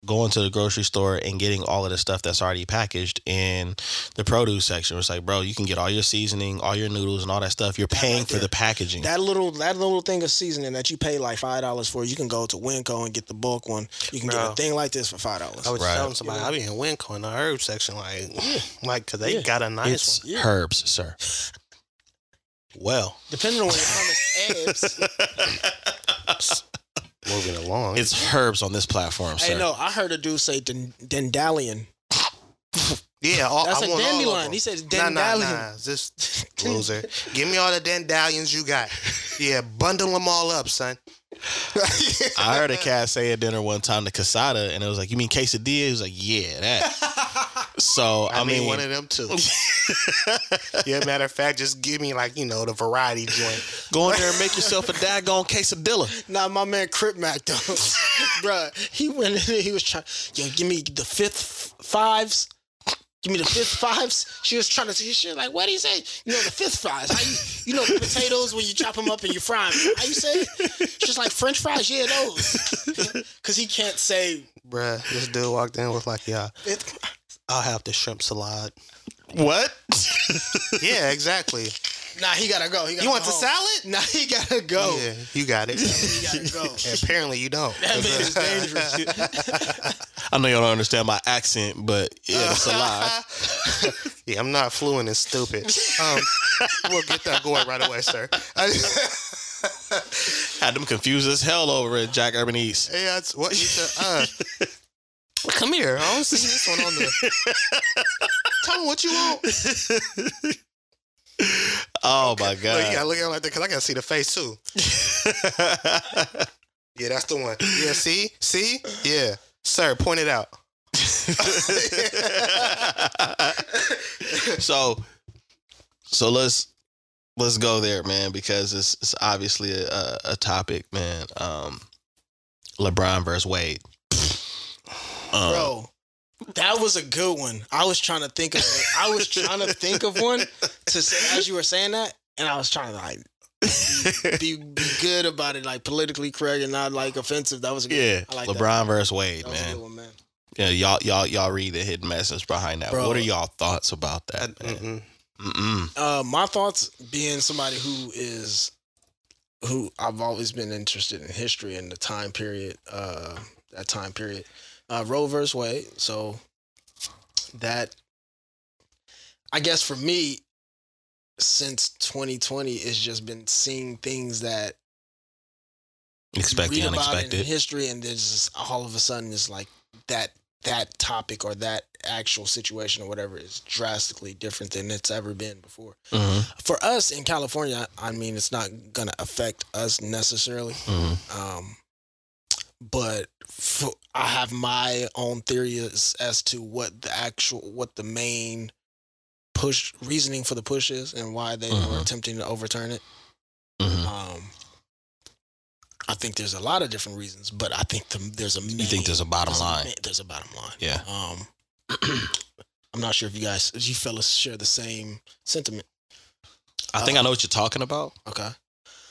going to the grocery store and getting all of the stuff that's already packaged in the produce section. It's like, bro, you can get all your seasoning, all your noodles, and all that stuff. You're paying right for the packaging. That little that little thing of seasoning that you pay like five dollars for, you can go to Winco and get the bulk one. You can get a thing like this for five dollars. I was Right. telling somebody I be in Winco in the herb section, like, mm, like, cause they Yeah. got a nice it's one. Yeah. herbs, sir. Well, Depending on where your mom is, moving along. It's herbs on this platform, sir. Hey, no, I heard a dude say den- dendalion. yeah, all, That's I a want all of dandelion. them. He said Nah, nah, dandelion. nah. Just loser. Give me all the dandelions you got. Yeah, bundle them all up, son. I heard a cat say at dinner one time the casada, and it was like, "You mean quesadilla?" He was like, "Yeah, that." So I, I, mean, mean, one of them too. yeah, matter of fact, just give me like you know the variety joint. go in there and make yourself a daggone quesadilla. Nah, my man Crip Mac though, bruh. He went in there, he was trying. Yo, give me the fifth fives. Give me the fifth fives. She was trying to say shit like, what do you say? You know the fifth fives. How you, you know the potatoes when you chop them up and you fry them. How you say? Just like French fries. Yeah, those. Because he can't say. Bruh, this dude walked in with like, yeah, Fifth. I'll have the shrimp salad. What? Yeah, exactly. Nah, he gotta go. He gotta You want go the home. salad? Nah, he gotta go. Yeah, you got it. He gotta go. And apparently you don't. That man is dangerous. I know y'all don't understand my accent, but yeah, it's a lie. yeah, I'm not fluent and stupid. Um, we'll get that going right away, sir. Had them confused as hell over at Jack Urban East. yeah, that's what you said. Uh, come here. I don't see this one on the. Tell me what you want. Oh my Look, you gotta look at him like that because I gotta see the face too. Yeah, that's the one. Yeah, see, see, yeah, sir, point it out. so, so let's let's go there, man, because it's it's obviously a, a topic, man. Um, LeBron versus Wade, Um, Bro, that was a good one. I was trying to think of I was trying to think of one to say as you were saying that, and I was trying to like be, be good about it, like politically correct and not like offensive. That was a good yeah, I like LeBron versus Wade, that was a man. good one, man. Yeah, y'all y'all y'all read the hidden message behind that. Bro. What are y'all thoughts about I- that? man? mm-mm. Mm-mm. Uh, my thoughts being somebody who is who I've always been interested in history and the time period, uh, that time period, uh, Roe versus Wade. So that, I guess for me, since 2020, it's just been seeing things that Expect the in unexpected. history, and there's just all of a sudden it's like that that topic or that actual situation or whatever is drastically different than it's ever been before. hmm For us in California, I mean, it's not gonna affect us necessarily. hmm Um, but for, I have my own theories as to what the actual, what the main push reasoning for the push is and why they were Mhm. attempting to overturn it. hmm Um, I think there's a lot of different reasons, but I think the, there's a main, You think there's a bottom there's line? main- there's a bottom line. Yeah. Um, I'm not sure if you guys, if you fellas share the same sentiment. I think I know what you're talking about. Okay.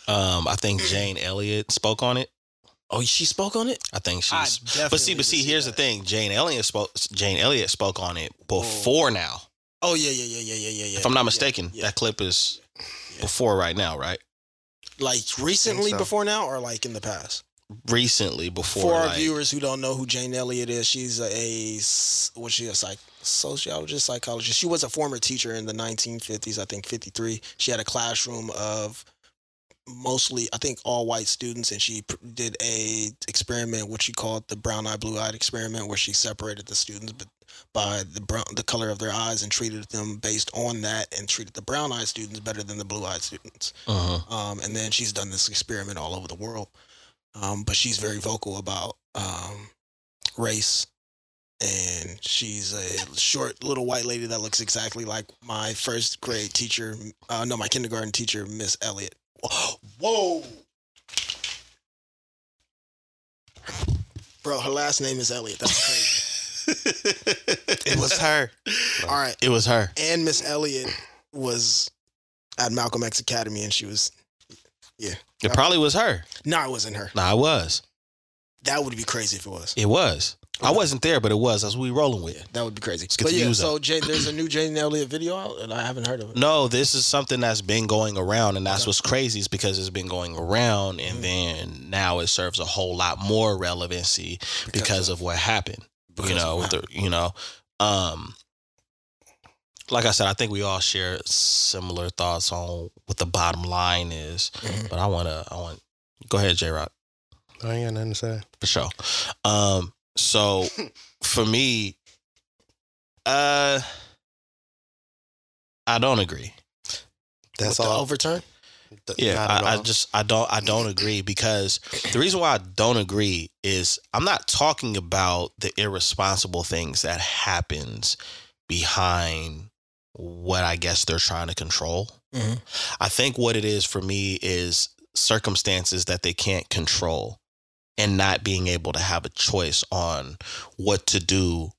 Um, I think Jane Elliott spoke on it. Oh, she spoke on it. I think she's. definitely But see, but did see, here's the thing. Jane Elliott spoke. Jane Elliott spoke on it before now. Oh yeah, yeah, yeah, yeah, yeah, yeah. yeah. If I'm not mistaken, yeah. that clip is Yeah. before right now, right? like recently so. before now, or like in the past. Recently, before. For our like- viewers who don't know who Jane Elliott is, she's a, a s- was she a psych sociologist, psychologist? She was a former teacher in the 1950s, I think 53. She had a classroom of mostly I think all white students, and she pr- did a experiment which she called the brown eye blue eyed experiment, where she separated the students but by the brown the color of their eyes and treated them based on that, and treated the brown eyed students better than the blue eyed students. Uh-huh. Um, and then she's done this experiment all over the world. Um, but she's very vocal about um, race. And she's a short little white lady that looks exactly like my first grade teacher, uh, no, my kindergarten teacher, Miss Elliott. Whoa. Bro, her last name is Elliot. That's crazy. It was her. All right. It was her. And Miss Elliot was at Malcolm X Academy and she was, yeah. It probably was her. no, it wasn't her. Nah, it was. That would be crazy if it was. It was. I wasn't there, but it was. That's what we rolling with. That would be crazy. get But the yeah, views so Jay, there's a new Jane Elliott video out, and I haven't heard of it. No, this is something that's been going around, and that's Okay. what's crazy is because it's been going around, and Mhm. then now it serves a whole lot more relevancy because of what happened. because you know, with the, you know, um, like I said, I think we all share similar thoughts on what the bottom line is. Mhm. But I want to, I want, go ahead, J Rock, I ain't got nothing to say. for sure. Um, so for me, uh, I don't agree. That's With the all. overturn. Th- Yeah, I, I just I don't I don't agree because the reason why I don't agree is I'm not talking about the irresponsible things that happens behind what I guess they're trying to control. Mhm. I think what it is for me is circumstances that they can't control and not being able to have a choice on what to do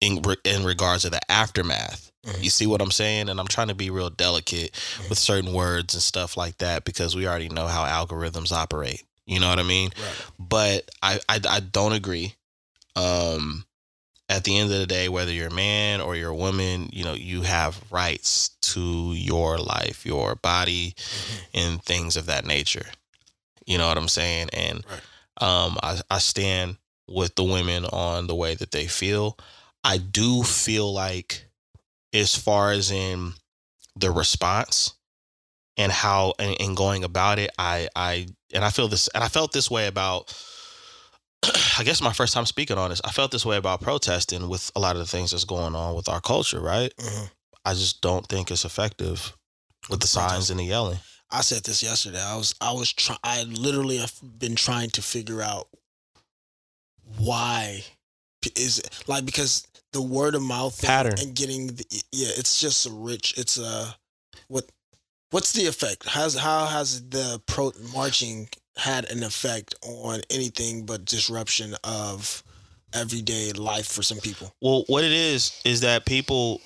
in re- in regards to the aftermath. Mhm. You see what I'm saying? And I'm trying to be real delicate with certain words and stuff like that because we already know how algorithms operate. You know what I mean? Right. But I I, I don't agree. Um, at the end of the day, whether you're a man or you're a woman, you know you have rights to your life, your body, and things of that nature. You know what I'm saying? And Right. Um, I, I stand with the women on the way that they feel. I do feel like, as far as in the response and how and, and going about it, I I and I feel this and I felt this way about. I guess my first time speaking on this, I felt this way about protesting with a lot of the things that's going on with our culture, right? Mhm. I just don't think it's effective with the signs and the yelling. I said this yesterday. I was I was trying. I literally have been trying to figure out why is it like because the word of mouth Pattern. and getting the, yeah, it's just a rich. It's a what what's the effect? Has how has the pro marching had an effect on anything but disruption of everyday life for some people? Well, what it is is that people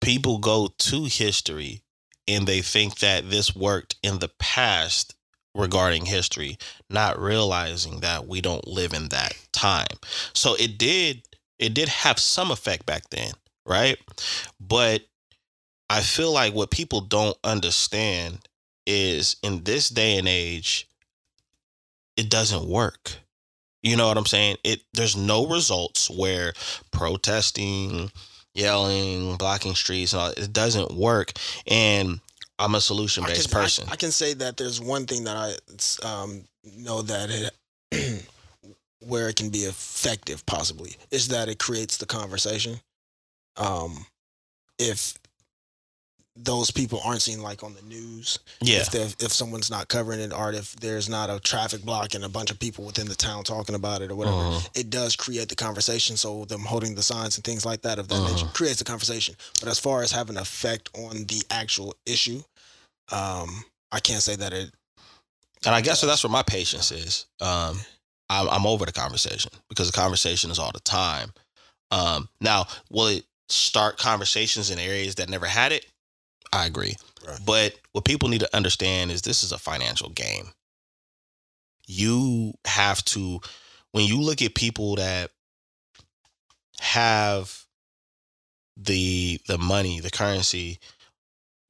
people go to history and they think that this worked in the past regarding history, not realizing that we don't live in that time. So it did it did have some effect back then, right? But I feel like what people don't understand is in this day and age it doesn't work. You know what I'm saying? It there's no results where protesting, yelling, blocking streets, and all, it doesn't work. And I'm a solution based can- I- person. I, can say that there's one thing that I um, know that it, where it can be effective, possibly, is that it creates the conversation. Um, if those people aren't seen like on the news, yeah, if if someone's not covering it, or if there's not a traffic block and a bunch of people within the town talking about it or whatever, Mhm. it does create the conversation. So them holding the signs and things like that of that nature Mhm. creates the conversation. But as far as having an effect on the actual issue, um, I can't say that it. and I guess so that's where my patience is. Um, I'm, I'm over the conversation because the conversation is all the time. Um, now, will it start conversations in areas that never had it? I agree. Right. But what people need to understand is this is a financial game. You have to, when you look at people that have the the money, the currency,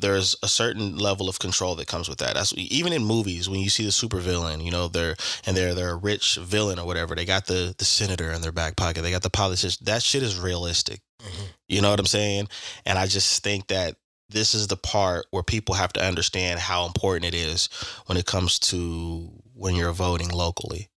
there's a certain level of control that comes with that. That's even in movies when you see the supervillain, you know, they're and they're they're a rich villain or whatever. They got the the senator in their back pocket. They got the politician. That shit is realistic. Mm-hmm. You know what I'm saying? And I just think that this is the part where people have to understand how important it is when it comes to when you're voting locally.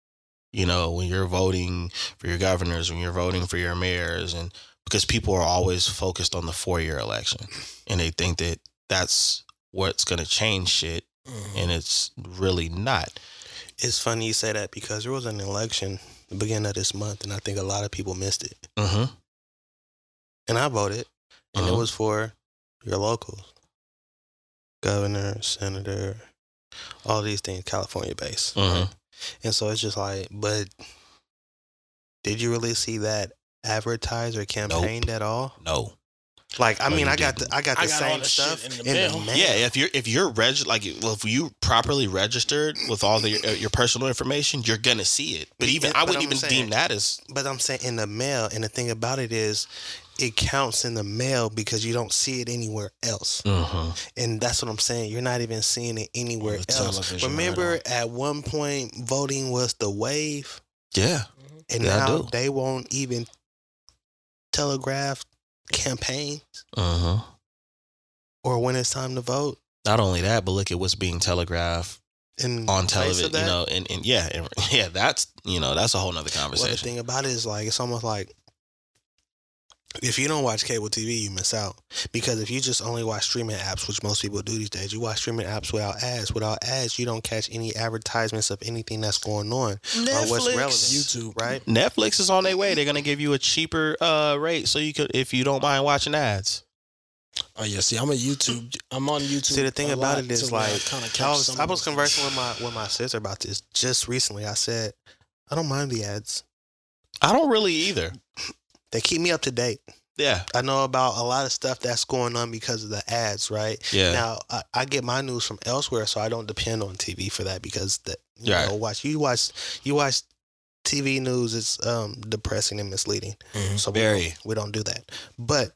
You know, when you're voting for your governors, when you're voting for your mayors, and because people are always focused on the four year election and they think that that's what's going to change shit, Mhm. and it's really not. It's funny you say that because there was an election the beginning of this month, and I think a lot of people missed it. Mm-hmm. And I voted, and it Mhm. was for your locals, governor, senator, all these things, California based. Mhm. And so it's just like, but did you really see that advertised or campaigned at all? No. Like, I mean, I got the. I got I the got all same the stuff in in the the, mail. mail. Yeah, if you're if you're reg like well, if you properly registered with all the uh, your personal information, you're gonna see it. But even Yeah, I wouldn't I'm even saying- deem that as But I'm saying in the mail, and the thing about it is, it counts in the mail because you don't see it anywhere else. mm-hmm. And that's what I'm saying. You're not even seeing it anywhere else. television right Remember, at one point, voting was the wave, yeah. and Yeah, now they won't even telegraph campaigns Mm-hmm. or when it's time to vote. Not only that, but look at what's being telegraphed In on television. You know, and, and yeah, and, yeah, that's you know that's a whole nother Well, the thing about it is like it's almost like if you don't watch cable TV, you miss out. Because if you just only watch streaming apps, which most people do these days, you watch streaming apps without ads. Without ads, you don't catch any advertisements of anything that's going on or what's Netflix. relevant. YouTube. right? Netflix is on their way. They're gonna give you a cheaper uh, rate, so you could if you don't mind watching ads. Oh yeah, see, I'm a YouTube. I'm on YouTube. See, the thing about lot it is to like kinda I was I was conversing with my with my sister about this just recently. I said I don't mind the ads. I don't really either. They keep me up to date. Yeah, I know about a lot of stuff that's going on because of the ads, right? yeah, Now I, I get my news from elsewhere, so I don't depend on TV for that because that you Right. know watch you watch you watch TV news is um depressing and misleading. Mhm. So we don't, we don't do that. But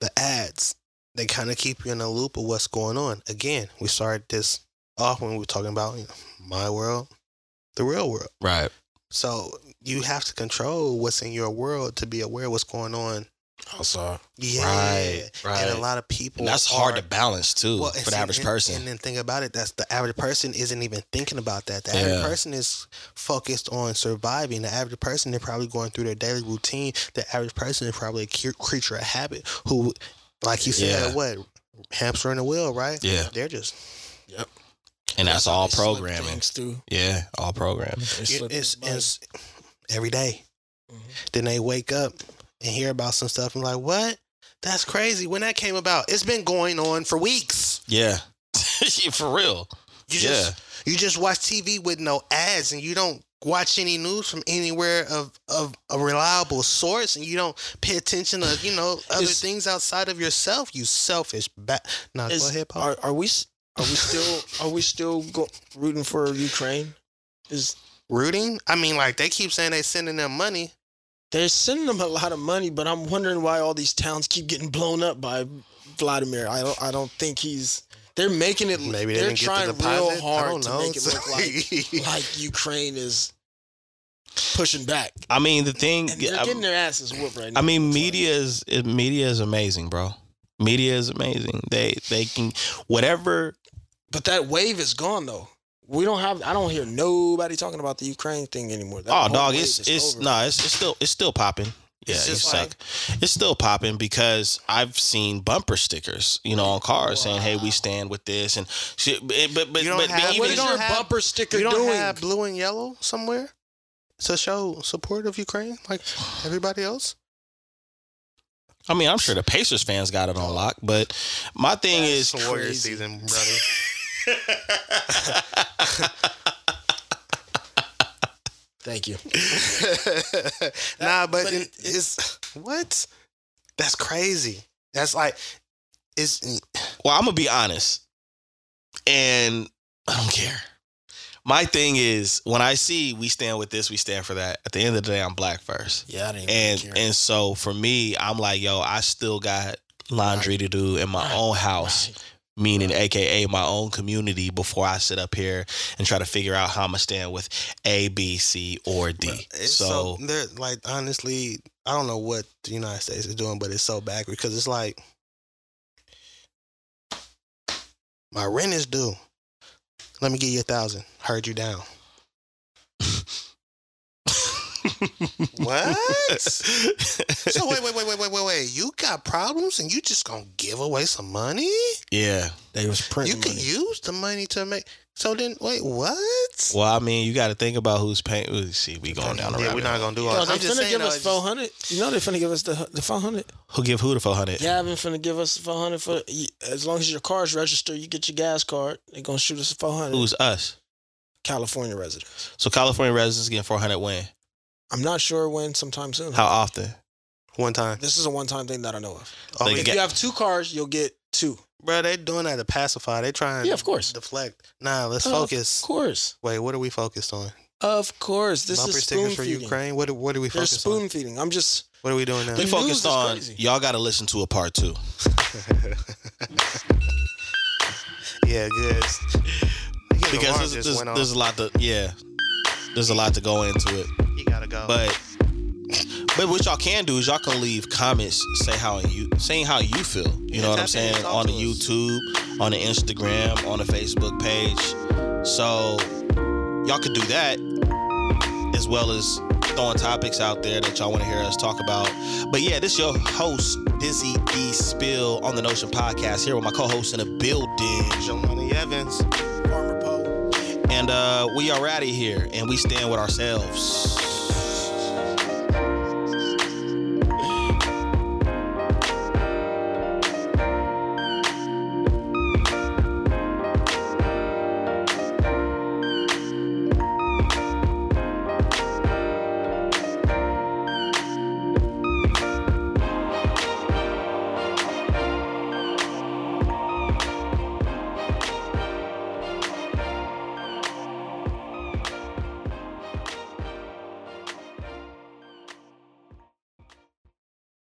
the ads they kind of keep you in a loop of what's going on. Again, we started this off when we were talking about you know, my world, the real world. right. So you have to control what's in your world to be aware of what's going on. Also, Yeah, Right, right. And a lot of people And that's hard to balance too well, for the average and- person. And then think about it, that's the average person isn't even thinking about that. The Yeah. average person is focused on surviving. The average person they're probably going through their daily routine. The average person is probably a cre- creature of habit who, like you said, Yeah. what hamster in a wheel, right? Yeah. they're just and that's all programming. things through. Yeah, all programming. It- it's, it's every day. Mhm. Then they wake up and hear about some stuff and like, what? That's crazy. When that came about, it's been going on for weeks. Yeah, Yeah, for real. You yeah, just you just watch TV with no ads and you don't watch any news from anywhere of, of a reliable source and you don't pay attention to, you know, other Is- things outside of yourself, you selfish bat nah, go Is- ahead, Paul. Are, are we s- are we still are we still go, rooting for Ukraine? Is Rooting? I mean like they keep saying they're sending them money. they're sending them a lot of money, but I'm wondering why all these towns keep getting blown up by Vladimir. I don't I don't think he's. They're making it. Maybe they they're trying the real hard to know. make it look like like Ukraine is pushing back. I mean the thing. And they're I- getting their asses whooped right now. I mean, It's like- media is media is amazing, bro. Media is amazing. They they can whatever. But that wave is gone though. We don't have. I don't hear nobody talking about the Ukraine thing anymore. That Oh, dog, it's is it's over. no, it's, it's still it's still popping. Yeah, It's you just suck. It's still popping because I've seen bumper stickers, you know, on cars saying, "Hey, we stand with this," and shit. But but but, You don't but have- even What you is don't your have- bumper sticker You don't doing? have blue and yellow somewhere to show support of Ukraine like everybody else? I mean, I'm sure the Pacers fans got it on lock, but my thing That's is Warrior crazy. season, brother. Thank you. nah, but, but it, it- it's what? That's crazy. That's like it's Well, I'm gonna be honest, and I don't care. My thing is when I see we stand with this, we stand for that. At the end of the day, I'm black first, Yeah, I didn't and care. and so for me, I'm like, yo, I still got laundry to do in my Right, own house, right. Meaning AKA my own community. Before I sit up here and try to figure out how I'm gonna stand with A, B, C, or D. So, so, like honestly, I don't know what the United States is doing, but it's so backward because it's like My rent is due. Let me give you a thousand. Heard you down. What? So wait, wait, wait, wait, wait, wait, wait. You got problems and you just gonna give away some money? yeah. They was printing. You printing can money. use the money to make. So then, wait, what? Well, I mean, you got to think about who's paying. Ooh, See, we going down the Yeah, rabbit we're not gonna do all. Yo, that. they I'm just finna saying. give us I just- four hundred. You know they finna give us the the four hundred. Who give who the four hundred? Gavin finna give us four hundred for as long as your car's registered. You get your gas card. They gonna shoot us four hundred. Who's us? California residents? So California residents getting four hundred when? I'm not sure when. Sometime soon. How often? one time. This is a one time thing that I know of. Oh, They they If get- you have two cars, you'll get two. bro, they doing that to pacify. They trying. Yeah, of course. Deflect. Nah, let's focus. Of course, Wait, what are we focused on? of course. This Bumper is stickers spoon for feeding. Ukraine. What? What are we They're focused spoon feeding. I'm just. What are we doing now? We news focused on crazy. y'all got to listen to a part two. yeah, good. because there's, there's, there's a lot to yeah there's a lot to go into it you gotta go. but but what y'all can do is y'all can leave comments say how you saying how you feel. You Yeah, know what i'm tap in and saying? on the youtube on the instagram on the facebook page. So y'all could do that as well as throwing topics out there that y'all want to hear us talk about. But yeah this your host dizzy d spill on the notion podcast here with my co-host in the building. Jelani Evans. And uh, we are out of here, and we stand with ourselves.